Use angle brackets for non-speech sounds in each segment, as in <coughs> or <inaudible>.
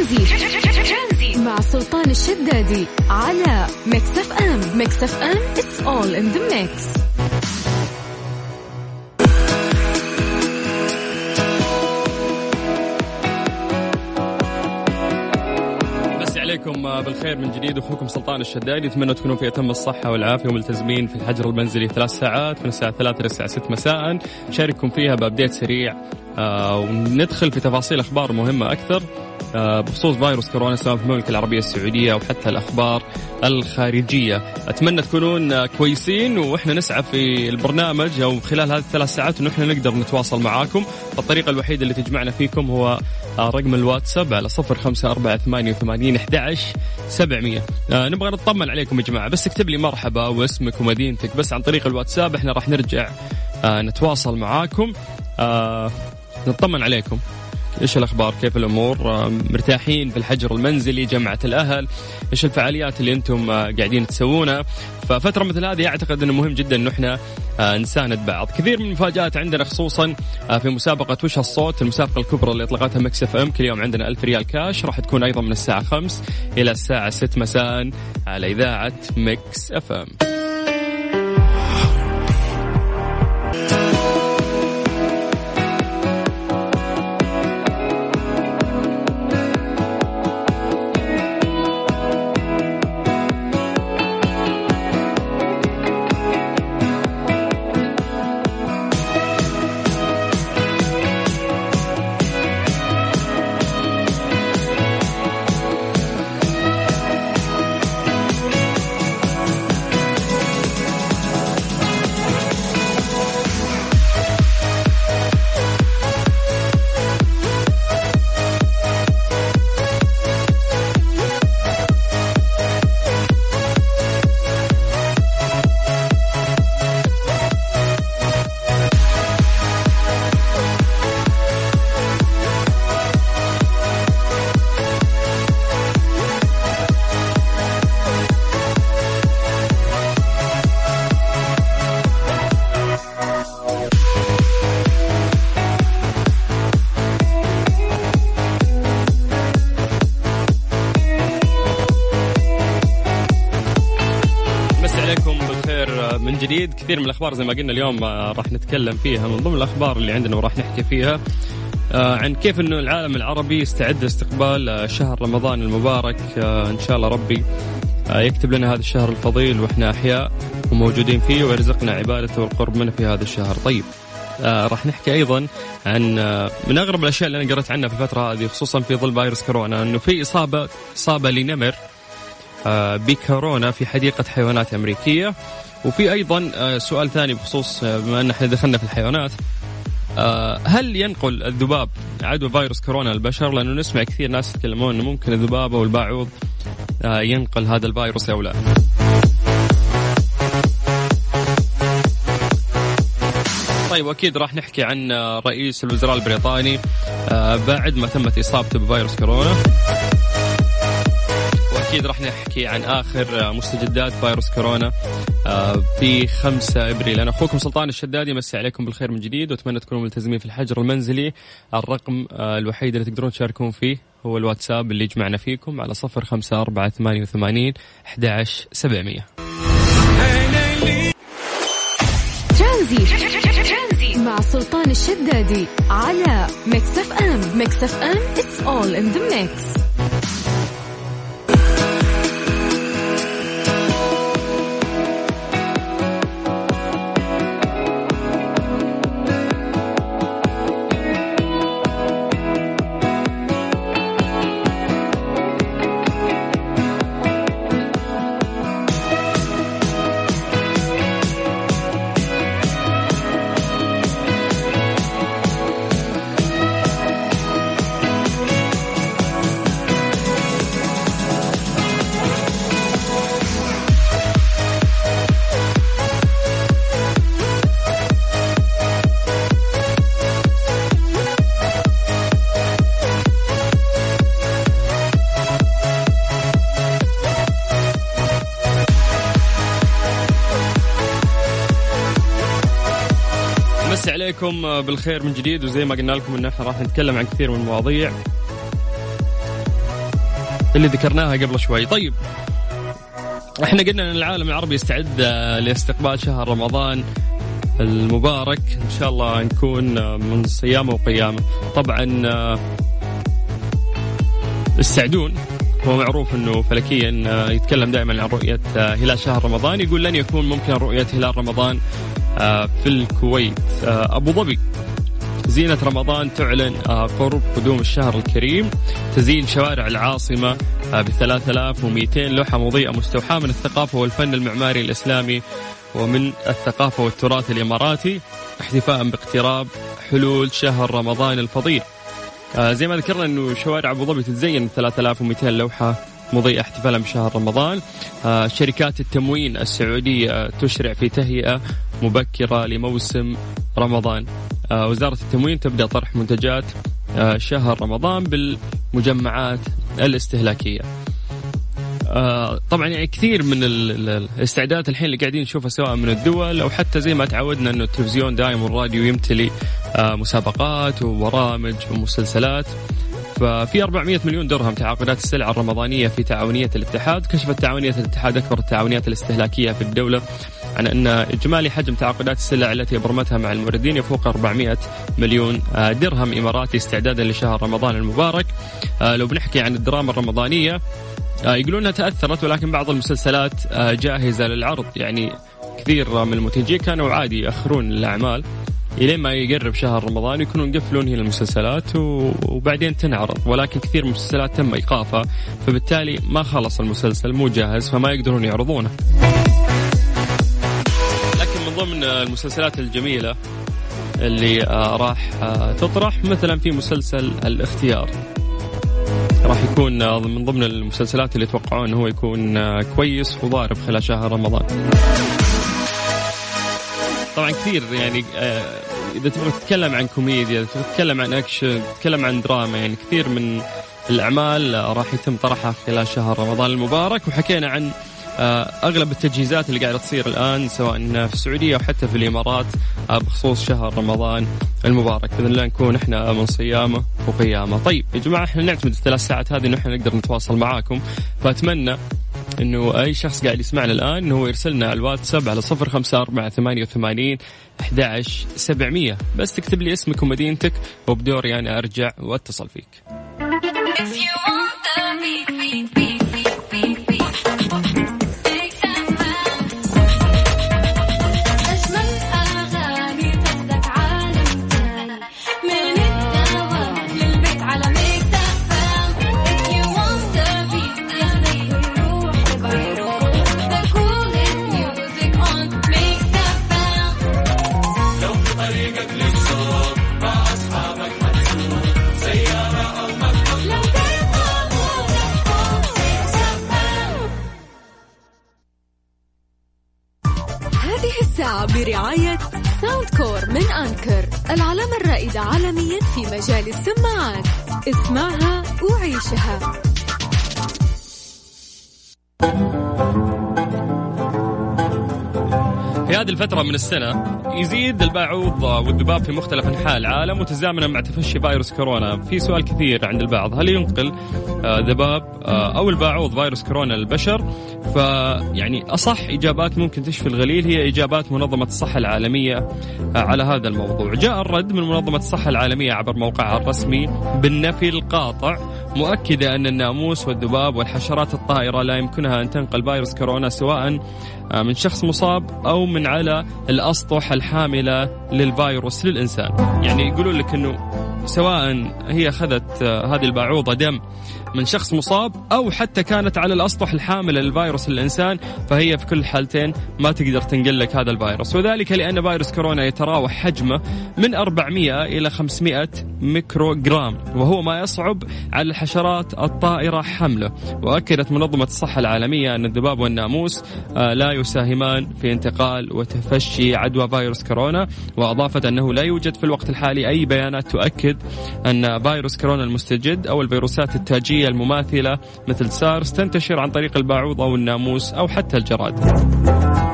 ترانزيت. مع سلطان الشدادي على Mix FM Mix FM it's all in the mix. عليكم بالخير من جديد. أخوكم سلطان الشدادي اتمنى تكونوا في أتم الصحة والعافية وملتزمين في الحجر المنزلي ثلاث ساعات من الساعة 3 إلى الساعة 6 مساء. نشارككم فيها ب update سريع آه وندخل في تفاصيل أخبار مهمة أكثر. آه بخصوص فيروس كورونا سواء في المملكة العربية السعودية أو حتى الأخبار الخارجية. أتمنى تكونون كويسين وإحنا نسعى في البرنامج أو خلال هذه الثلاث ساعات انه إحنا نقدر نتواصل معاكم. الطريقة الوحيدة اللي تجمعنا فيكم هو رقم الواتساب على صفر خمسة أربعة ثمانية وثمانين أحد سبعمية. آه نبغى نطمن عليكم يا جماعة بس اكتب لي مرحبا واسمك ومدينتك بس عن طريق الواتساب إحنا راح نرجع آه نتواصل معاكم. آه نطمن عليكم. إيش الأخبار؟ كيف الأمور؟ آه، مرتاحين في الحجر المنزلي جمعة الأهل. إيش الفعاليات اللي أنتم آه، قاعدين تسوونها ففترة مثل هذه أعتقد إنه مهم جدا انه إحنا آه، نساند بعض. كثير من المفاجآت عندنا خصوصا في مسابقة وش الصوت؟ المسابقة الكبرى اللي أطلقتها Mix FM. كل يوم عندنا ألف ريال كاش. راح تكون أيضا من الساعة 5 إلى الساعة 6 مساء على إذاعة Mix FM. كثير من الأخبار زي ما قلنا اليوم آه، راح نتكلم فيها. من ضمن الأخبار اللي عندنا وراح نحكي فيها آه، عن كيف إنه العالم العربي يستعد لاستقبال آه، شهر رمضان المبارك. إن شاء الله ربي يكتب لنا هذا الشهر الفضيل وإحنا أحياء وموجودين فيه ويرزقنا عبادته والقرب منه في هذا الشهر. طيب آه راح نحكي أيضا عن آه من أغرب الأشياء اللي أنا قرأت عنها في الفترة هذه خصوصا في ظل فيروس كورونا إنه في إصابة إصابة لنمر آه بكورونا في حديقة حيوانات أمريكية. وفي أيضا آه، سؤال ثاني بخصوص آه، بما أن إحنا دخلنا في الحيوانات آه، هل ينقل الذباب عدوى فيروس كورونا للبشر؟ لأنه نسمع كثير ناس يتكلمون إنه ممكن الذباب أو الباعوض ينقل هذا الفيروس أو لا. طيب واكيد راح نحكي عن رئيس الوزراء البريطاني بعد ما تمت إصابته بفيروس كورونا. أكيد راح نحكي عن آخر مستجدات فيروس كورونا في 5 إبريل. أنا أخوكم سلطان الشدادي مسي عليكم بالخير من جديد وأتمنى تكونوا ملتزمين في الحجر المنزلي. الرقم آه، الوحيد اللي تقدرون تشاركون فيه هو الواتساب اللي يجمعنا فيكم على صفر خمسة أربعة ثمانية وثمانين أحد عشر سبعمية. ترانزيت. مع سلطان الشدادي على Mix FM. Mix FM it's all in the mix. عليكم بالخير من جديد وزي ما قلنا لكم ان إحنا راح نتكلم عن كثير من المواضيع اللي ذكرناها قبل شوي. طيب إحنا قلنا إن العالم العربي يستعد لاستقبال شهر رمضان المبارك. إن شاء الله نكون من صيامه وقيامة. طبعا استعدون هو معروف إنه فلكيا يتكلم دائما عن رؤية هلال شهر رمضان. يقول لن يكون ممكن رؤية هلال رمضان في الكويت. أبو ظبي. زينة رمضان تعلن قرب قدوم الشهر الكريم. تزين شوارع العاصمة ب 3200 لوحة مضيئة مستوحاة من الثقافة والفن المعماري الإسلامي ومن الثقافة والتراث الإماراتي. احتفاء باقتراب حلول شهر رمضان الفضيل. آه زي ما ذكرنا إنه شوارع أبو ظبي تتزين 3200 لوحة مضيئة احتفالا بشهر رمضان. آه شركات التموين السعودية تشرع في تهيئة مبكرة لموسم رمضان. آه وزارة التموين تبدأ طرح منتجات آه شهر رمضان بالمجمعات الاستهلاكية. آه طبعا يعني كثير من الاستعدادات الحين اللي قاعدين نشوفها سواء من الدول أو حتى زي ما تعودنا إنه التلفزيون دائما والراديو يمتلي مسابقات وبرامج ومسلسلات. ففي 400 مليون درهم تعاقدات السلع الرمضانية في تعاونية الاتحاد. كشفت تعاونية الاتحاد أكبر التعاونيات الاستهلاكية في الدولة. عن أن إجمالي حجم تعاقدات السلع التي ابرمتها مع الموردين يفوق 400 مليون درهم إماراتي استعدادا لشهر رمضان المبارك. لو بنحكي عن الدراما الرمضانية يقولون إنها تأثرت ولكن بعض المسلسلات جاهزة للعرض. يعني كثير من المنتجين كانوا عادي يأخرون الأعمال الين ما يقرب شهر رمضان يكونون قفلون هنا المسلسلات وبعدين تنعرض. ولكن كثير من المسلسلات تم إيقافها فبالتالي ما خلص المسلسل مو جاهز فما يقدرون يعرضونه. ضمن المسلسلات الجميلة اللي راح تطرح مثلا في مسلسل الاختيار راح يكون من ضمن المسلسلات اللي يتوقعون انه هو يكون كويس وضارب خلال شهر رمضان. طبعا كثير يعني إذا تبغى تتكلم عن كوميديا تتكلم عن أكشن تتكلم عن دراما يعني كثير من الأعمال راح يتم طرحها خلال شهر رمضان المبارك وحكينا عن أغلب التجهيزات اللي قاعدة تصير الآن سواء في السعودية أو حتى في الإمارات بخصوص شهر رمضان المبارك. بإذن الله نكون إحنا من صيامة وقيامة. طيب يا جماعة إحنا نعتمد الثلاث ساعات هذه إنه إحنا نقدر نتواصل معاكم. فأتمنى إنه أي شخص قاعد يسمعنا الآن إنه هو يرسلنا على الواتساب على صفر خمسة أربعة ثمانية وثمانين أحد عشر سبعمية. بس تكتب لي اسمك ومدينتك وبدوري أنا أرجع وأتصل فيك. من السنة يزيد البعوض والذباب في مختلف أنحاء العالم متزامنا مع تفشي فيروس كورونا. في سؤال كثير عند البعض. هل ينقل ذباب أو البعوض فيروس كورونا للبشر؟ فيعني أصح إجابات ممكن تشفي الغليل هي إجابات منظمة الصحة العالمية على هذا الموضوع. جاء الرد من منظمة الصحة العالمية عبر موقعها الرسمي بالنفي القاطع مؤكدة أن الناموس والذباب والحشرات الطائرة لا يمكنها أن تنقل فيروس كورونا سواء من شخص مصاب أو من على الأسطح الحاملة للفيروس للإنسان. يعني يقولون لك أنه سواء هي أخذت هذه البعوضة دم من شخص مصاب أو حتى كانت على الأسطح الحاملة للفيروس للإنسان فهي في كل الحالتين ما تقدر تنقل لك هذا الفيروس. وذلك لأن فيروس كورونا يتراوح حجمه من 400 إلى 500 ميكروغرام وهو ما يصعب على الحشرات الطائرة حمله. وأكدت منظمة الصحة العالمية أن الذباب والناموس لا يساهمان في انتقال وتفشي عدوى فيروس كورونا وأضافت أنه لا يوجد في الوقت الحالي أي بيانات تؤكد أن فيروس كورونا المستجد أو الفيروسات التاجية المماثلة مثل سارس تنتشر عن طريق البعوض أو الناموس أو حتى الجراد.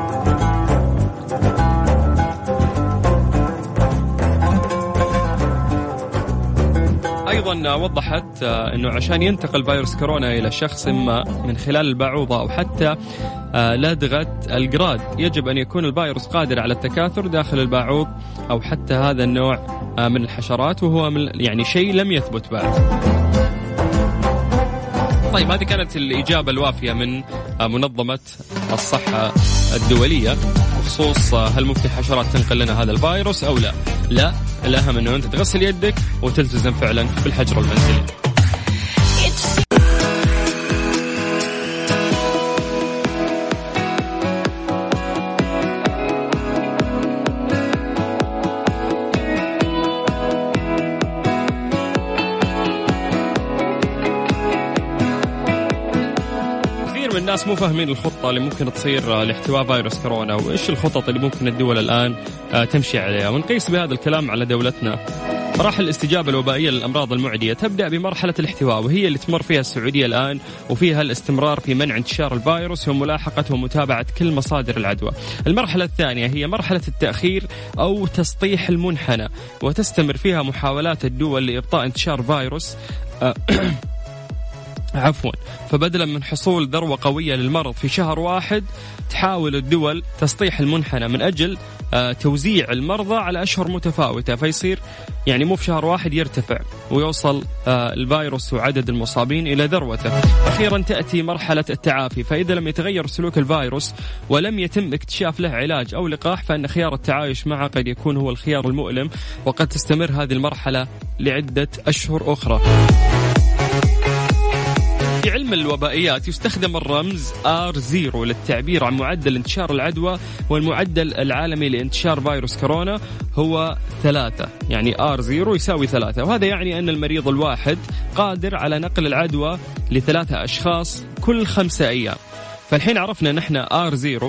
أيضا وضحت آه، إنه عشان ينتقل فيروس كورونا إلى شخص ما من خلال البعوضة أو حتى آه، لدغة الجراد يجب أن يكون الفيروس قادر على التكاثر داخل البعوض أو حتى هذا النوع آه، من الحشرات وهو من يعني شيء لم يثبت بعد. طيب هذه كانت الإجابة الوافية من منظمة الصحة الدولية بخصوص هل ممكن حشرات تنقل لنا هذا الفيروس أو لا؟ لا الأهم أنه أنت تغسل يدك وتلتزم فعلا بالحجر المنزلي الناس مو فاهمين الخطة اللي ممكن تصير لاحتواء فيروس كورونا وإيش الخطط اللي ممكن الدول الآن آه، تمشي عليها؟ ونقيس بهذا الكلام على دولتنا. مراحل الاستجابة الوبائية للأمراض المعدية تبدأ بمرحلة الاحتواء وهي اللي تمر فيها السعودية الآن وفيها الاستمرار في منع انتشار الفيروس وملاحقة ومتابعة كل مصادر العدوى. المرحلة الثانية هي مرحلة التأخير أو تسطيح المنحنى وتستمر فيها محاولات الدول لإبطاء انتشار فيروس آه، <clears throat> عفوا. فبدلا من حصول ذروة قوية للمرض في شهر واحد تحاول الدول تسطيح المنحنى من أجل آه، توزيع المرضى على أشهر متفاوتة. فيصير يعني مو في شهر واحد يرتفع ويوصل آه، الفيروس وعدد المصابين إلى ذروته. أخيرا تأتي مرحلة التعافي. فإذا لم يتغير سلوك الفيروس ولم يتم اكتشاف له علاج أو لقاح فإن خيار التعايش معه قد يكون هو الخيار المؤلم وقد تستمر هذه المرحلة لعدة أشهر أخرى. علم الوبائيات يستخدم الرمز R0 للتعبير عن معدل انتشار العدوى والمعدل العالمي لانتشار فيروس كورونا هو ثلاثة. يعني R0 يساوي ثلاثة. وهذا يعني أن المريض الواحد قادر على نقل العدوى لثلاثة أشخاص كل خمسة أيام. فالحين عرفنا نحن R0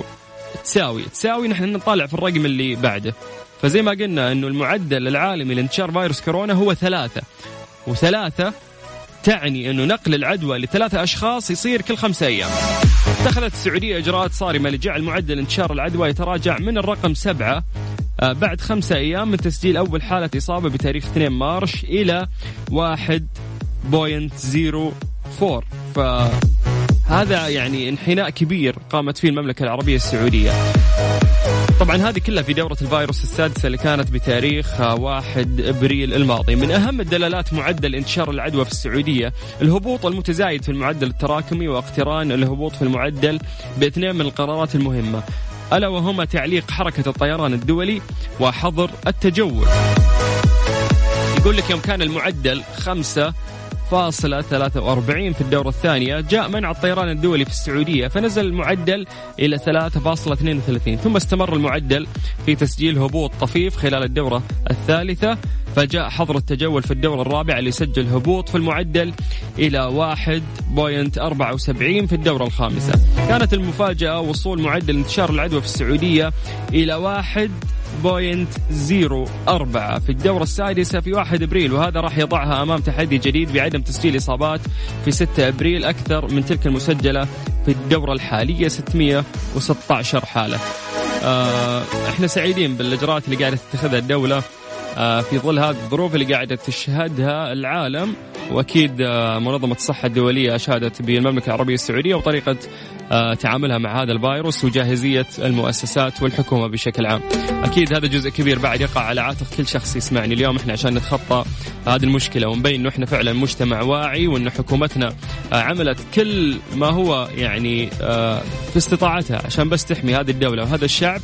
تساوي. تساوي نحن نطالع في الرقم اللي بعده. فزي ما قلنا أنه المعدل العالمي لانتشار فيروس كورونا هو ثلاثة. وثلاثة تعني أنه نقل العدوى لثلاثة أشخاص يصير كل خمسة أيام. اتخذت السعودية إجراءات صارمة لجعل معدل انتشار العدوى يتراجع من الرقم سبعة آه، بعد خمسة أيام من تسجيل أول حالة إصابة بتاريخ 2 مارش إلى 1.04 فهذا يعني انحناء كبير قامت فيه المملكة العربية السعودية. طبعا هذه كلها في دورة الفيروس السادسة اللي كانت بتاريخ 1 إبريل الماضي، من أهم الدلالات معدل انتشار العدوى في السعودية الهبوط المتزايد في المعدل التراكمي واقتران الهبوط في المعدل باثنين من القرارات المهمة، ألا وهما تعليق حركة الطيران الدولي وحظر التجول. يقول لك يوم كان المعدل خمسة فاصلة 43 في الدورة الثانية. جاء منع الطيران الدولي في السعودية فنزل المعدل إلى 3.32 ثم استمر المعدل في تسجيل هبوط طفيف خلال الدورة الثالثة. فجاء حظر التجول في الدورة الرابعة اللي سجل هبوط في المعدل إلى 1.74 في الدورة الخامسة. كانت المفاجأة وصول معدل انتشار العدوى في السعودية إلى 1 point zero أربعة في الدورة السادسة في 1 أبريل وهذا راح يضعها أمام تحدي جديد بعدم تسجيل إصابات في 6 أبريل أكثر من تلك المسجلة في الدورة الحالية 616 حالة آه إحنا سعيدين بالإجراءات اللي قاعدة تتخذها الدولة آه في ظل هذه الظروف اللي قاعدة تشهدها العالم وأكيد آه، منظمة الصحة الدولية أشادت بالمملكة العربية السعودية وطريقة آه، تعاملها مع هذا الفيروس وجاهزية المؤسسات والحكومة بشكل عام. أكيد هذا جزء كبير بعد يقع على عاتق كل شخص يسمعني. اليوم إحنا عشان نتخطى هذه المشكلة ونبين إنه إحنا فعلا مجتمع واعي وإن حكومتنا آه، عملت كل ما هو يعني في استطاعتها عشان بس تحمي هذه الدولة وهذا الشعب.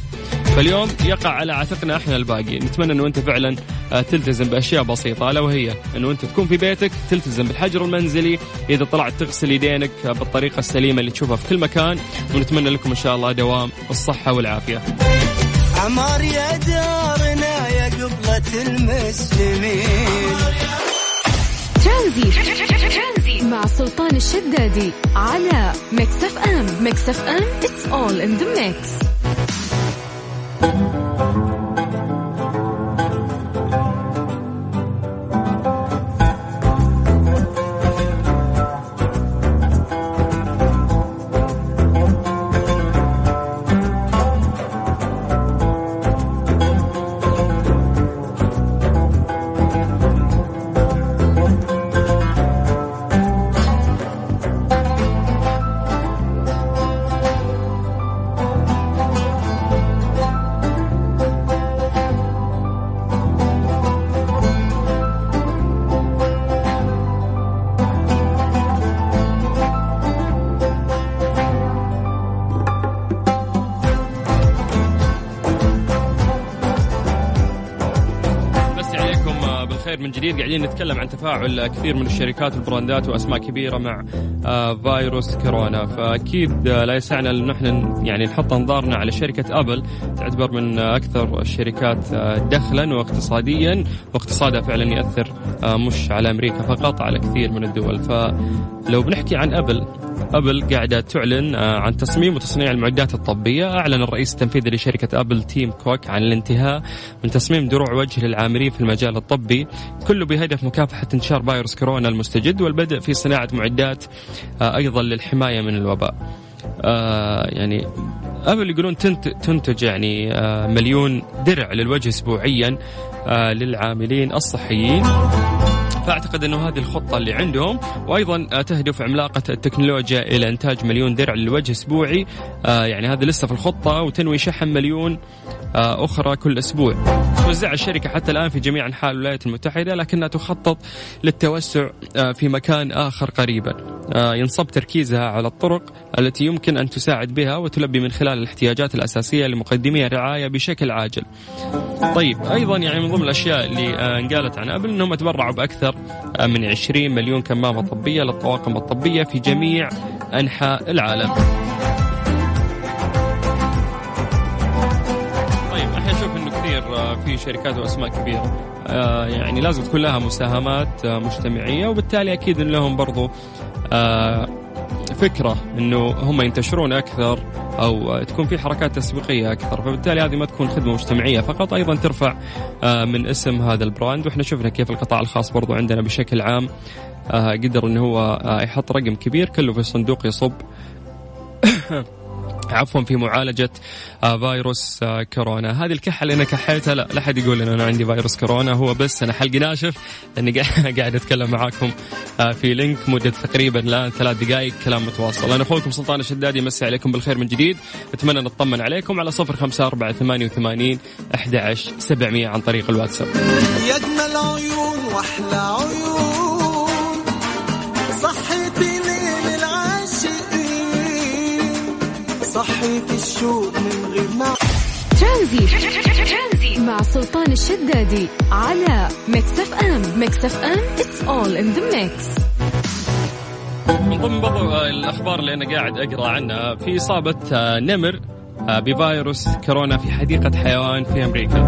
فاليوم يقع على عاتقنا إحنا الباقي نتمنى إنه أنت فعلا تلتزم بأشياء بسيطة. ألا وهي إنه أنت تكون في بيتك تلتزم بالحجر المنزلي. إذا طلعت تغسل يدينك بالطريقة السليمة اللي تشوفها في كل مكان. ونتمنى لكم إن شاء الله دوام الصحه والعافية. عمار يا دارنا يا قبلة المسلمين. ترانزيت مع سلطان الشدادي على Mix FM. Mix FM it's all in the mix. جديد قاعدين نتكلم عن تفاعل كثير من الشركات والبراندات وأسماء كبيرة مع آه، فيروس كورونا. فأكيد آه، لا يسعنا أن إحنا يعني نحط أنظارنا على شركة أبل تعتبر من أكثر الشركات آه، دخلا واقتصاديا واقتصادها فعلا ياثر مش على أمريكا فقط على كثير من الدول. فلو بنحكي عن أبل أبل قاعدة تعلن عن تصميم وتصنيع المعدات الطبية. أعلن الرئيس التنفيذي لشركة أبل تيم كوك عن الانتهاء من تصميم دروع وجه للعاملين في المجال الطبي كله بهدف مكافحة انتشار فيروس كورونا المستجد والبدء في صناعة معدات آه، أيضا للحماية من الوباء. آه، يعني أبل يقولون تنتج يعني آه، مليون درع للوجه اسبوعيا للعاملين الصحيين. فأعتقد إنه هذه الخطة اللي عندهم. وأيضا تهدف عملاقة التكنولوجيا إلى إنتاج مليون درع للوجه أسبوعي. يعني هذا لسه في الخطة وتنوي شحن مليون أخرى كل أسبوع. توزع الشركة حتى الآن في جميع أنحاء الولايات المتحدة لكنها تخطط للتوسع آه، في مكان آخر قريبا. آه، ينصب تركيزها على الطرق التي يمكن أن تساعد بها وتلبي من خلال الاحتياجات الأساسية لمقدمي الرعاية بشكل عاجل. طيب أيضا يعني من ضمن الأشياء اللي آه، انقالت عن أبل أنهم تبرعوا بأكثر من 20 مليون كمامة طبية للطواقم الطبية في جميع أنحاء العالم. في شركات وأسماء كبيرة. آه، يعني لازم تكون لها مساهمات آه، مجتمعية وبالتالي أكيد إن لهم برضو آه، فكرة إنه هم ينتشرون أكثر أو تكون في حركات تسويقية أكثر. فبالتالي هذه ما تكون خدمة مجتمعية فقط أيضا ترفع من اسم هذا البراند. وإحنا شفنا كيف القطاع الخاص برضو عندنا بشكل عام قدر انه هو يحط رقم كبير. كله في صندوق يصب. <coughs> عفوا في معالجة آه، فيروس آه، كورونا. هذه الكحة اللي أنا كحيتها لا لا حد يقول إن أنا عندي فيروس كورونا. هو بس أنا حلقي ناشف لأني قاعد <laughs> أتكلم معاكم آه، في لينك مدة تقريبا الآن ثلاث دقائق كلام متواصل. أنا أخوكم سلطان الشدادي مسي عليكم بالخير من جديد. أتمنى نطمن عليكم على صفر خمسة أربعة ثمانية وثمانين أحد عشر سبعمية عن طريق الواتساب. يا أجمل عيون وأحلى عيون صحتي صحيت الشوق من غير ما. ترانزيت. مع سلطان الشدادي على Mix FM. Mix FM it's all in the mix من ضمن بعض الأخبار اللي أنا قاعد أقرأ عنها. في إصابة آه، نمر آه، بفيروس كورونا في حديقة حيوان في أمريكا.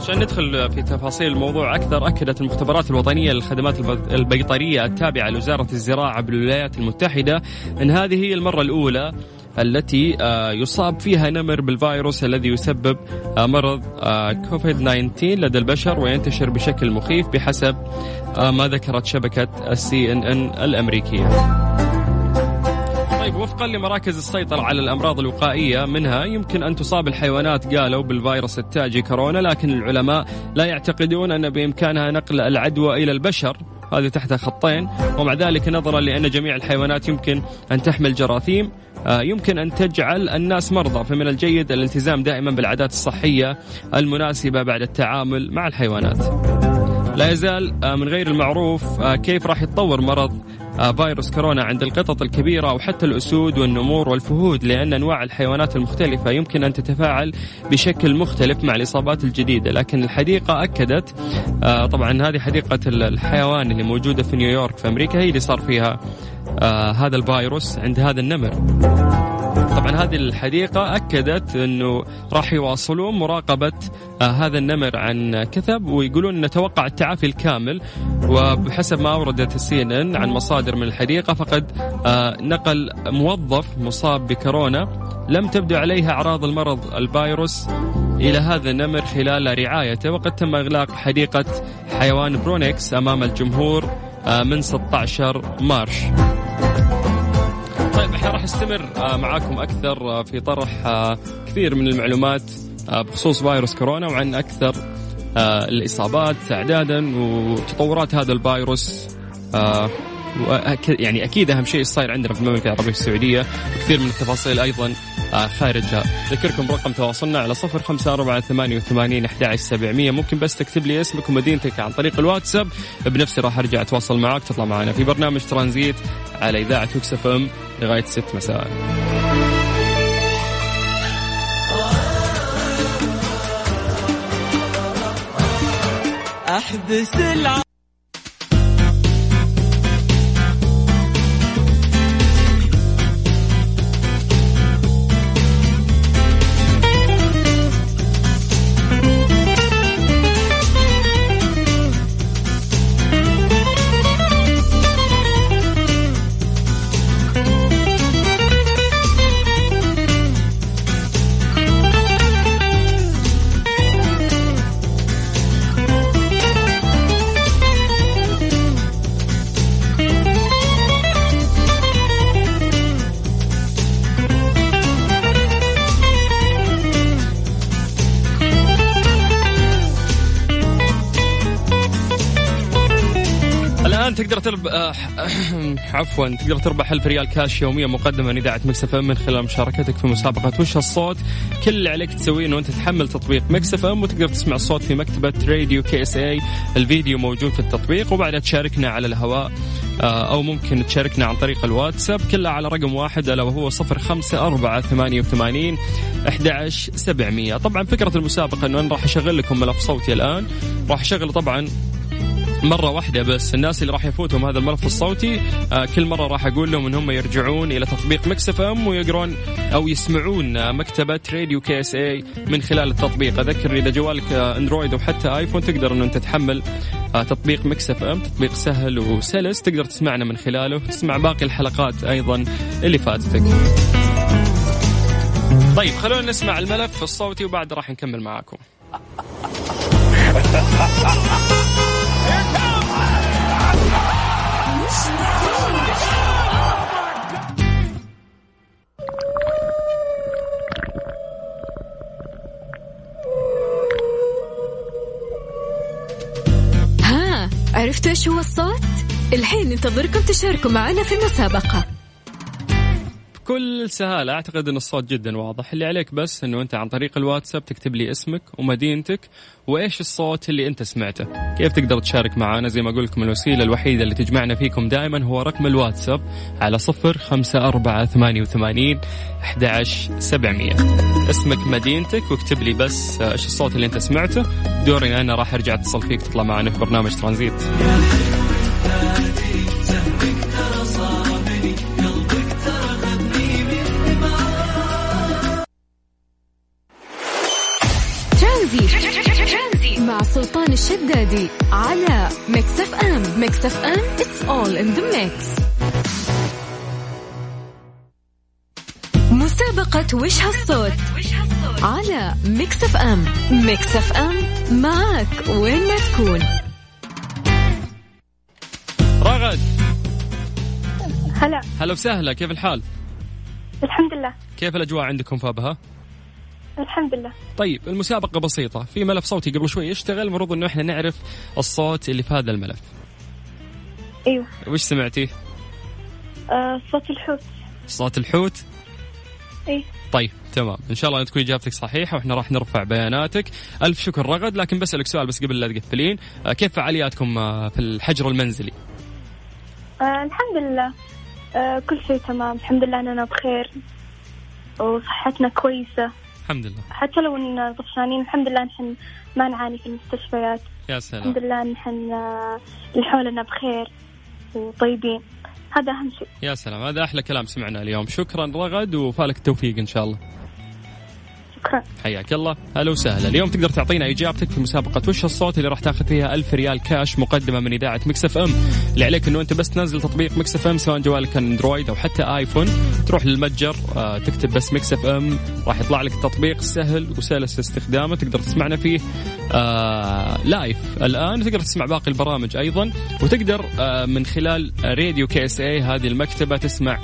عشان ندخل في تفاصيل الموضوع أكثر أكدت المختبرات الوطنية للخدمات البيطرية التابعة لوزارة الزراعة بالولايات المتحدة أن هذه هي المرة الأولى التي آه، يصاب فيها نمر بالفيروس الذي يسبب آه، مرض آه، كوفيد 19 لدى البشر وينتشر بشكل مخيف بحسب ما ذكرت شبكة السي إن إن الأمريكية. طيب وفقا لمراكز السيطرة على الأمراض الوقائية منها يمكن أن تصاب الحيوانات قالوا بالفيروس التاجي كورونا لكن العلماء لا يعتقدون أن بإمكانها نقل العدوى إلى البشر. هذه تحت خطين. ومع ذلك نظرا لأن جميع الحيوانات يمكن أن تحمل جراثيم. يمكن أن تجعل الناس مرضى فمن الجيد الالتزام دائما بالعادات الصحية المناسبة بعد التعامل مع الحيوانات. لا يزال آه، من غير المعروف آه، كيف راح يتطور مرض فيروس كورونا عند القطط الكبيرة أو حتى الأسود والنمور والفهود؟ لأن أنواع الحيوانات المختلفة يمكن أن تتفاعل بشكل مختلف مع الإصابات الجديدة. لكن الحديقة أكدت طبعا هذه حديقة الحيوان اللي موجودة في نيويورك في أمريكا هي اللي صار فيها آه هذا الفيروس عند هذا النمر. طبعا هذه الحديقة أكدت أنه راح يواصلون مراقبة آه هذا النمر عن كثب ويقولون نتوقع التعافي الكامل. وبحسب ما أوردت السي عن مصادر من الحديقة فقد آه نقل موظف مصاب بكورونا. لم تبدو عليه أعراض المرض الفيروس إلى هذا النمر خلال رعايته. وقد تم إغلاق حديقة حيوان برونكس أمام الجمهور. من 16 March. طيب إحنا راح نستمر آه، معاكم أكثر آه، في طرح كثير من المعلومات بخصوص فيروس كورونا وعن أكثر الإصابات أعدادا وتطورات هذا الفيروس يعني أكيد أهم شيء صاير عندنا في المملكة العربية السعودية وكثير من التفاصيل أيضا آه، خارجها. ذكركم رقم تواصلنا على صفر خمسة أربعة ثمانية وثمانين سبعمية. ممكن بس تكتب لي اسمك ومدينتك عن طريق الواتساب. بنفسي راح أرجع أتواصل معك تطلع معنا في برنامج ترانزيت على إذاعة وكس إم لغاية ست مساء. أحبس الع... تقدر تربح آه، <clears throat> عفوا تقدر تربح ألف ريال كاش يوميا مقدمة من إذاعة Mix FM من خلال مشاركتك في مسابقة وش الصوت؟ كل اللي عليك تسويه أنه أنت تحمل تطبيق Mix FM وتقدر تسمع الصوت في مكتبة راديو KSA الفيديو موجود في التطبيق وبعدها تشاركنا على الهواء آه، أو ممكن تشاركنا عن طريق الواتساب. كلها على رقم واحد ألا وهو صفر خمسة أربعة ثمانية وثمانين أحد سبعمية. طبعا فكرة المسابقة أنه أنا راح أشغل لكم ملف صوتي الآن. راح أشغل طبعا مرة واحدة بس. الناس اللي راح يفوتهم هذا الملف الصوتي آه كل مرة راح أقول لهم إن هم يرجعون إلى تطبيق Mix FM ويقرون أو يسمعون مكتبة راديو KSA من خلال التطبيق. أذكر إذا جوالك أندرويد أو حتى آيفون تقدر إنه أنت تحمل آه تطبيق Mix FM تطبيق سهل وسلس. تقدر تسمعنا من خلاله. تسمع باقي الحلقات أيضا اللي فاتتك. طيب خلونا نسمع الملف الصوتي وبعد راح نكمل معاكم. <laughs> ها عرفتوا إيش هو الصوت؟ الحين ننتظركم تشاركوا معنا في المسابقة بكل سهالة أعتقد أن الصوت جدا واضح. اللي عليك بس أنه أنت عن طريق الواتساب تكتب لي اسمك ومدينتك وإيش الصوت اللي أنت سمعته. كيف تقدر تشارك معنا زي ما أقول لكم الوسيلة الوحيدة اللي تجمعنا فيكم دائما هو رقم الواتساب على صفر خمسة أربعة ثمانية وثمانين أحد سبعمية. اسمك مدينتك واكتب لي بس إيش الصوت اللي أنت سمعته. دوري أنا راح أرجع أتصل فيك تطلع معنا في برنامج ترانزيت. الشدادي على Mix FM Mix FM it's all in the mix. مسابقة وش هالصوت على Mix FM Mix FM معك وين ما تكون. رغد هلا. هلا وسهلا كيف الحال؟ الحمد لله. كيف الأجواء عندكم في أبها؟ الحمد لله. طيب المسابقة بسيطة. في ملف صوتي قبل شوي يشتغل المفروض إنه إحنا نعرف الصوت اللي في هذا الملف. أيوه. وش سمعتي؟ آه صوت الحوت. صوت الحوت؟ إيه طيب تمام. إن شاء الله تكون إجابتك صحيحة وإحنا راح نرفع بياناتك. ألف شكر رغد لكن بسألك سؤال بس قبل لا تقفلين. آه، كيف فعالياتكم آه، في الحجر المنزلي؟ آه الحمد لله. آه كل شيء تمام. الحمد لله إننا بخير. وصحتنا كويسة. الحمد لله. حتى لو إن طفشانين الحمد لله نحن ما نعاني في المستشفيات. يا الحمد سلام لله نحن آه، اللي حولنا بخير وطيبين. هذا أهم شيء. يا سلام. هذا أحلى كلام سمعناه اليوم. شكرا رغد وفالك التوفيق إن شاء الله. شكرا. حياك الله. هلا وسهلا. اليوم تقدر تعطينا إجابتك في مسابقة وش الصوت اللي راح تاخذ فيها ألف ريال كاش مقدمة من إذاعة Mix FM. اللي عليك إنه أنت بس تنزل تطبيق Mix FM سواء جوالك أندرويد أو حتى آيفون. تروح للمتجر آه، تكتب بس Mix FM. راح يطلع لك التطبيق سهل وسلس استخدامه تقدر تسمعنا فيه آه live الآن تقدر تسمع باقي البرامج أيضا. وتقدر آه من خلال راديو KSA هذه المكتبة تسمع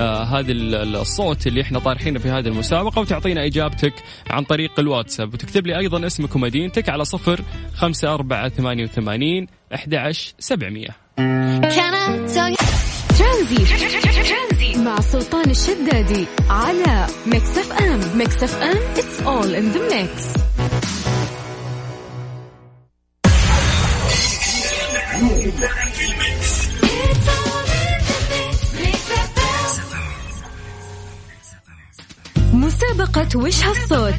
آه هذا ال- الصوت اللي إحنا طارحينه في هذه المسابقة وتعطينا إجابتك عن طريق الواتساب. وتكتب لي أيضا اسمك ومدينتك على صفر خمسة أربعة ثمانية وثمانين أحد سبعمية. ترانزي مع سلطان الشدادي على Mix FM. Mix FM it's all in the mix. مسابقة وش هالصوت؟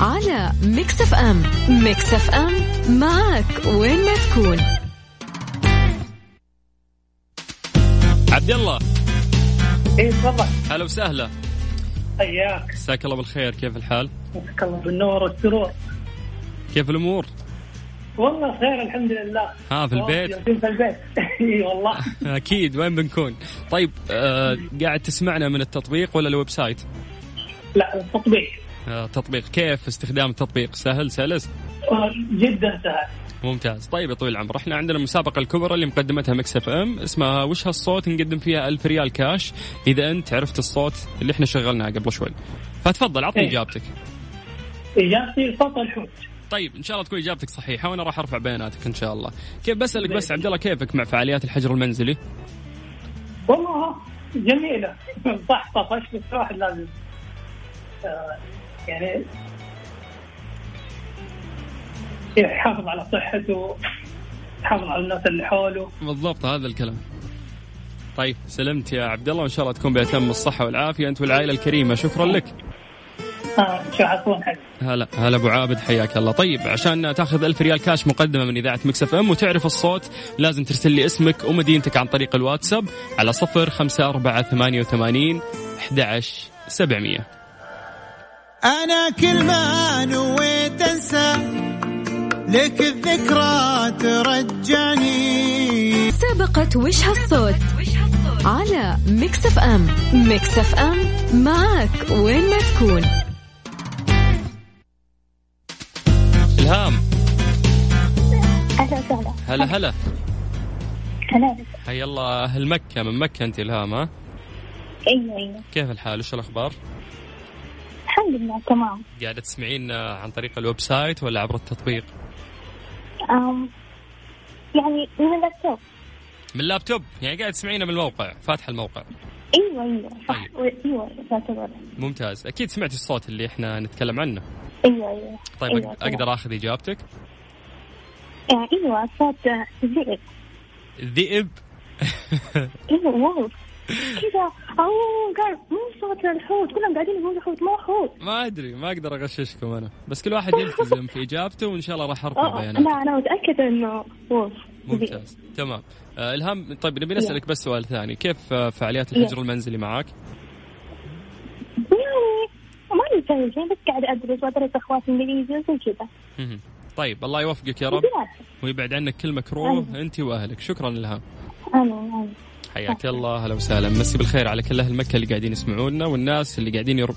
على Mix FM. Mix FM معك وين ما تكون. عبد الله. إيه تفضل. هلا وسهلا. حياك. مساك الله بالخير كيف الحال؟ مساك الله بالنور والسرور. كيف الأمور؟ والله خير الحمد لله. ها في البيت؟ جالسين في البيت. <laughs> إي والله. <laughs> أكيد وين بنكون؟ طيب آه قاعد تسمعنا من التطبيق ولا ال website؟ لا التطبيق آه تطبيق. كيف استخدام التطبيق؟ سهل سلس؟ آه، جدا سهل. ممتاز. طيب يا طويل العمر إحنا عندنا المسابقة الكبرى اللي مقدمتها Mix FM اسمها وش هالصوت نقدم فيها ألف ريال كاش؟ إذا أنت عرفت الصوت اللي إحنا شغلناه قبل شوي. فتفضل عطني إيه. إجابتك. إجابتي صوت الحوت. طيب إن شاء الله تكون إجابتك صحيحة وأنا راح أرفع بياناتك إن شاء الله. كيف بسألك بس عبد الله كيفك مع فعاليات الحجر المنزلي؟ والله جميلة. <laughs> صح طفش بس الواحد لازم؟ يعني يحافظ على صحته يحافظ على الناس اللي حوله. بالضبط هذا الكلام. طيب سلمت يا عبد الله وإن شاء الله تكون بأتم الصحة والعافية. أنت والعائلة الكريمة شكرا لك. آه، هلا هلا أبو عابد حياك الله. طيب عشان تأخذ ألف ريال كاش مقدمة من إذاعة Mix FM وتعرف الصوت لازم ترسل لي اسمك ومدينتك عن طريق الواتساب على صفر خمسة أربعة ثمانية وثمانين أحد عشر سبعمية. أنا كل ما نويت أنسى لك الذكرى ترجعني. مسابقة وش هالصوت؟ على Mix FM Mix FM معك وين ما تكون. إلهام. أهلا وسهلا. هلا هلا. هلا. حيا الله أهل مكة من مكة أنت إلهام ها؟ أيوه أيوه. كيف الحال؟ وش الأخبار؟ تمام قاعدة تسمعين عن طريق ال website ولا عبر التطبيق؟ أم يعني من اللابتوب. من اللابتوب؟ يعني قاعد تسمعينه من الموقع فاتحة الموقع. أيوه أيوه صح. طيب. أيوه تعتبر ممتاز. أكيد سمعتي الصوت اللي إحنا نتكلم عنه. أيوه أيوه. طيب أيوة، أقدر أقدر أخذ إجابتك؟ آه، أيوه صوت ذئب. ذئب؟ أيوه كذا. أوه قال مو صوت الحوت. كلهم قاعدين يقولوا حوت مو حوت. ما أدري ما أقدر أغششكم أنا. بس كل واحد يلتزم <laughs> في إجابته وإن شاء الله راح ارفع بيانات لا أنا متاكده إنه وولف ممتاز. تمام. آه إلهام طيب نبي نسألك بس سؤال ثاني. كيف آه، فعاليات الحجر المنزلي معك يعني ما بس قاعد أدرس وأدرس أخواتي إنجليزي وزي كذا. طيب الله يوفقك يا رب. ويبعد عنك كل مكروه. أنت وأهلك. شكرا إلهام. امين امين حياك الله أهلا وسهلا. مسي بالخير على كل أهل مكة اللي قاعدين يسمعونا والناس اللي قاعدين ير...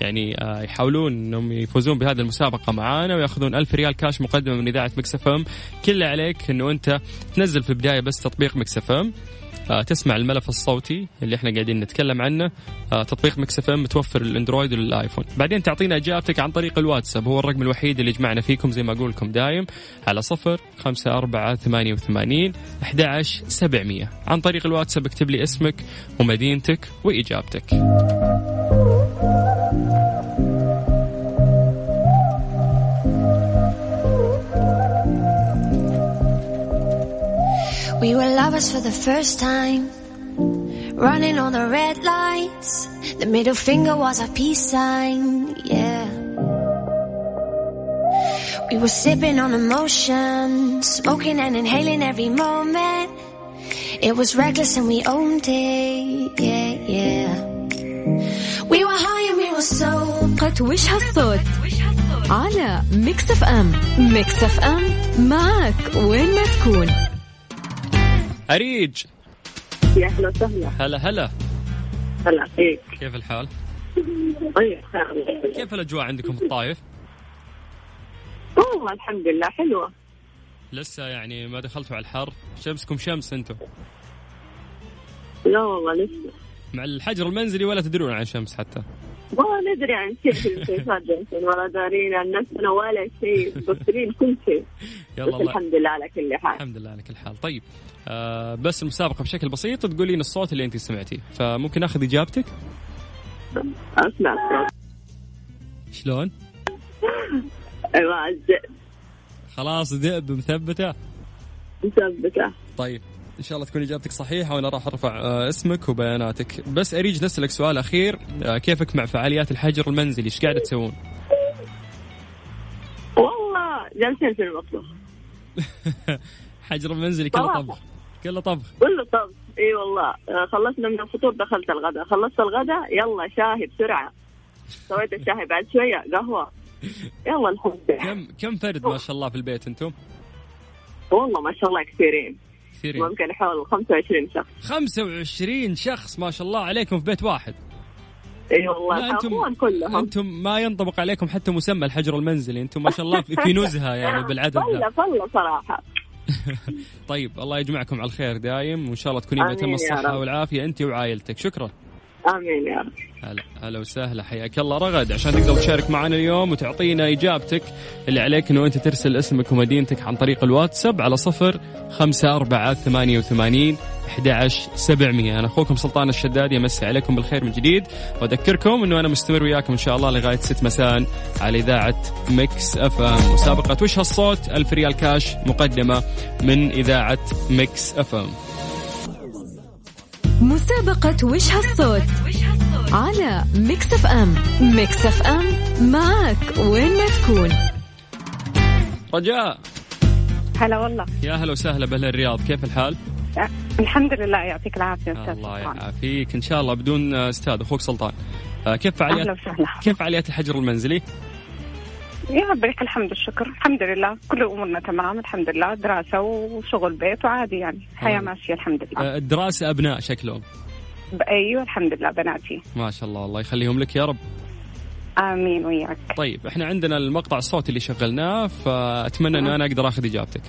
يعني آه، يحاولون إنهم يفوزون بهذه المسابقة معانا ويأخذون ألف ريال كاش مقدمة من إذاعة Mix FM. كل عليك إنه أنت تنزل في البداية بس تطبيق Mix FM. تسمع الملف الصوتي اللي إحنا قاعدين نتكلم عنه. آه، تطبيق Mix FM متوفر للأندرويد وللآيفون. بعدين تعطينا إجابتك عن طريق الواتساب هو الرقم الوحيد اللي يجمعنا فيكم زي ما أقول لكم دايم على صفر خمسة أربعة ثمانية وثمانين أحد عن طريق الواتساب اكتب لي اسمك ومدينتك وإجابتك. We were lovers for the first time. Running on the red lights. The middle finger was our peace sign. Yeah. We were sipping on emotion. Smoking and inhaling every moment. It was reckless and we owned it. Yeah, yeah. We were high and we were so. مسابقة وش هالصوت على ميكس اف ام ميكس اف ام معك وين ما تكون أريج. يا أهلا وسهلا. هلا هلا. هلا فيك. كيف الحال؟ طيب. كيف الأجواء عندكم في الطايف؟ والله الحمد لله حلوة. لسه يعني ما دخلتوا على الحر؟ شمسكم شمس أنتم. لا والله لسه. مع الحجر المنزلي ولا تدرون عن شمس حتى؟ ما ندري عن شيء في ولا دارين عن نفسنا ولا شيء مبصرين كل شيء. <laughs> يلا الله. الحمد لله على كل حال. الحمد لله على كل حال. طيب بس المسابقة بشكل بسيط تقولين الصوت اللي انت سمعتيه. فممكن اخذ إجابتك؟ أسمع. شلون؟ أيوه الذئب خلاص ذئب مثبتة مثبتة. طيب إن شاء الله تكون إجابتك صحيحة وأنا راح أرفع آه، اسمك وبياناتك. بس أريج نسألك سؤال أخير. آه، كيفك مع فعاليات الحجر المنزلي؟ إيش قاعدة تسوون؟ والله جالسين في المطبخ. <laughs> حجر المنزلي كله. طبخ. كله طبخ. كله طبخ. إي والله. آه، خلصنا من الفطور دخلت الغداء. خلصت الغداء يلا شاهي بسرعة. سويت الشاهي بعد شوية قهوة. يلا الحمد لله. كم كم فرد ما شاء الله في البيت أنتم؟ والله ما شاء الله كثيرين. كثيرين. ممكن حول 25 شخص. 25 شخص ما شاء الله عليكم في بيت واحد. إي والله أنتم كلهم. أنتم ما ينطبق عليكم حتى مسمى الحجر المنزلي. أنتم ما شاء الله في نزهة يعني بالعدد فلة فلة صراحة. <laughs> طيب الله يجمعكم على الخير دايم وإن شاء الله تكونين بأتم الصحة. والعافية أنت وعائلتك شكرا آمين يا رب. هلا هلا وسهلا حياك الله. رغد عشان تقدر تشارك معنا اليوم وتعطينا إجابتك اللي عليك إنه أنت ترسل اسمك ومدينتك عن طريق الواتساب على صفر خمسة أربعة ثمانية وثمانين 11700 أنا أخوكم سلطان الشدادي يمسي عليكم بالخير من جديد. وأذكركم أنه أنا مستمر وياكم إن شاء الله لغاية 6 مساء على إذاعة Mix FM. مسابقة وش هالصوت؟ ألف ريال كاش مقدمة من إذاعة Mix FM. مسابقة وش هالصوت؟ على Mix FM. Mix FM معك وين ما تكون. رجاء. هلا والله. يا هلا وسهلا بأهل الرياض. كيف الحال؟ الحمد لله يعطيك العافية أستاذ الله. يعافيك. إن شاء الله بدون أستاذ. أخوك سلطان. آه، كيف فعاليات أهلا وسهلا. كيف فعاليات الحجر المنزلي؟ يا رب لك الحمد والشكر. الحمد لله. كل أمورنا تمام. الحمد لله. دراسة وشغل بيت وعادي يعني. الحياة. ماشية الحمد لله. آه، الدراسة أبناء شكلهم. أيوه الحمد لله. بناتي. ما شاء الله. الله يخليهم لك يا رب. آمين وياك. طيب إحنا عندنا المقطع الصوتي اللي شغلناه فأتمنى إنه أنا أقدر آخذ إجابتك.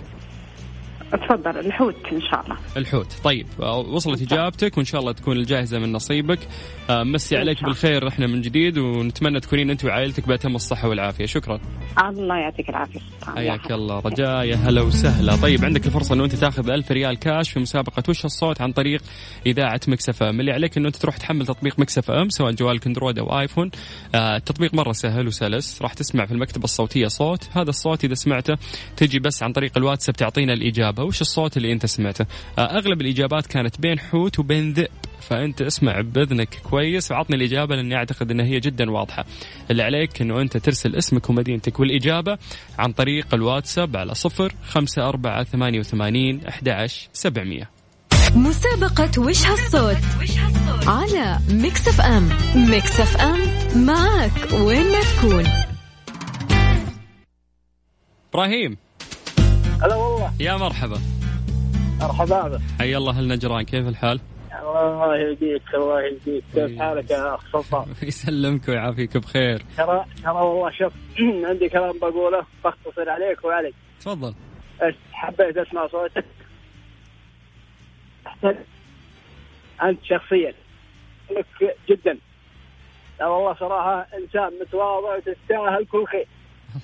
تفضل الحوت إن شاء الله. الحوت طيب وصلت إجابتك وإن شاء الله تكون الجائزه من نصيبك. آه، مسي عليك. بالخير إحنا من جديد ونتمنى تكونين أنت وعائلتك بأتم الصحة والعافية. شكرا. الله يعطيك العافية. حياك. الله. رجاء يا هلا وسهلا. طيب عندك الفرصة إنه أنت تاخذ ألف ريال كاش في مسابقة وش الصوت عن طريق إذاعة Mix FM. اللي عليك إنه أنت تروح تحمل تطبيق Mix FM سواء جوالك اندرويد أو آيفون. آه التطبيق مرة سهل وسلس. راح تسمع في المكتبة الصوتية صوت. هذا الصوت إذا سمعته تجي بس عن طريق الواتساب تعطينا الإجابة. وش الصوت اللي أنت سمعته؟ آه أغلب الإجابات كانت بين حوت وبين ذئب فأنت اسمع بإذنك كويس وعطني الإجابة لأني أعتقد إنها هي جدا واضحة. اللي عليك إنه أنت ترسل اسمك ومدينتك والإجابة عن طريق الواتساب على صفر خمسة أربعة ثمانية وثمانين أحد سبعمية. مسابقة وش هالصوت؟ على ميكس اف ام. ميكس اف ام معك وين ما تكون. إبراهيم. هلا والله. يا مرحبا. مرحبا. بك حيا الله النجران كيف الحال؟ الله يهديك الله يهديك. كيف حالك يا أخ سلطان؟ <laughs> يسلمك ويعافيك بخير. ترى ترى والله شوف <clears throat> عندي كلام بقوله بختصر عليك وعليك تفضل. حبيت أسمع صوتك. أنت شخصيا. لك جدا. لا والله صراحة إنسان متواضع وتستاهل كل خير.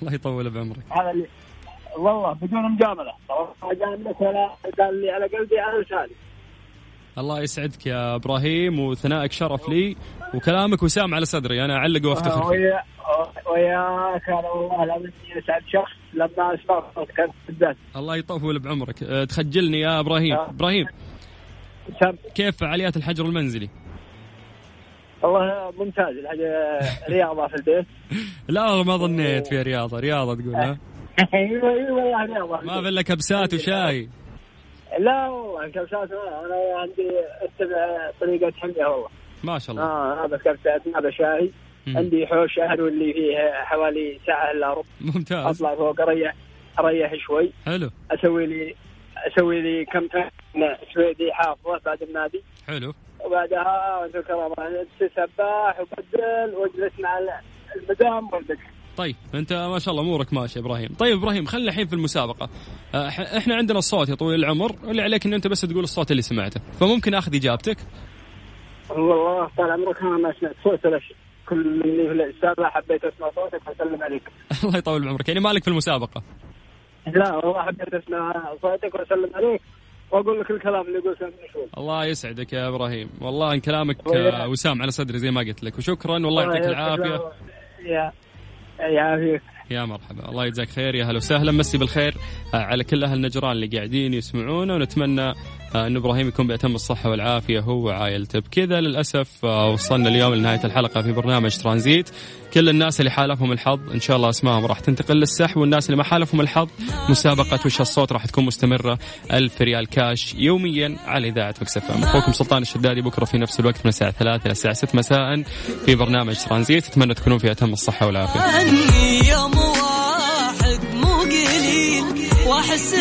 الله يطول بعمرك. هذا اللي والله بدون مجاملة. صراحة جاملك ولا قال لي على قلبي على لساني الله يسعدك يا إبراهيم وثنائك شرف لي وكلامك وسام على صدري أنا أعلق وأفتخر. ويا وياك أنا والله العظيم إني أسعد شخص لما أسمع صوتك. بالذات الله يطول بعمرك. أه، تخجلني يا إبراهيم. آه. إبراهيم سم كيف فعاليات الحجر المنزلي؟ والله ممتاز. الحاجة رياضة في البيت. <laughs> لا ما ظنيت في رياضة. رياضة تقول ها؟ أيوه أيوه رياضه ما في إلا كبسات وشاي. لا والله كبسات أنا عندي أتبع طريقة حمية والله. ما شاء الله. آه هذا كبسات هذا شاي. عندي حوش أهل اللي فيه حوالي ساعة إلا ربع. ممتاز. أطلع فوق أريح أريح شوي. حلو. أسوي لي أسوي لي كم سويدي حافظة بعد النادي. حلو. وبعدها وانت الكرامة سباح وبدل واجلس مع المدام والبدل طيب انت ما شاء الله امورك ماشية إبراهيم. طيب إبراهيم خلينا الحين في المسابقة. ح- إحنا عندنا الصوت يا طويل العمر واللي عليك إن أنت بس تقول الصوت اللي سمعته. فممكن أخذ إجابتك؟ والله طال عمرك ما سمعت صوت ولا شيء. كل اللي في السابع حبيت أسمع صوتك واسلم عليك. <laughs> الله يطول بعمرك يعني مالك في المسابقة؟ لا والله حبيت أسمع صوتك وأسلم عليك وأقول لك الكلام اللي قلته الله يسعدك يا إبراهيم. والله إن كلامك. آه، وسام على صدري زي ما قلت لك. وشكرا والله يعطيك العافية. يعافيك يا مرحبا. الله يجزاك خير. يا هلا وسهلا. مسي بالخير على كل أهل نجران اللي قاعدين يسمعونا ونتمنى إن إبراهيم يكون باتم الصحه والعافية هو وعائلته بكذا للأسف آه، وصلنا اليوم لنهاية الحلقة في برنامج ترانزيت. كل الناس اللي حالفهم الحظ إن شاء الله أسمائهم راح تنتقل للسحب والناس اللي ما حالفهم الحظ مسابقة وش الصوت راح تكون مستمرة. ألف ريال كاش يوميا على إذاعة مكسف أخوكم سلطان الشدادي بكرة في نفس الوقت من الساعة 3 إلى الساعة 6 مساء في برنامج ترانزيت. أتمنى تكونوا في أتم الصحة والعافية. يوم واحد مو قليل وأحس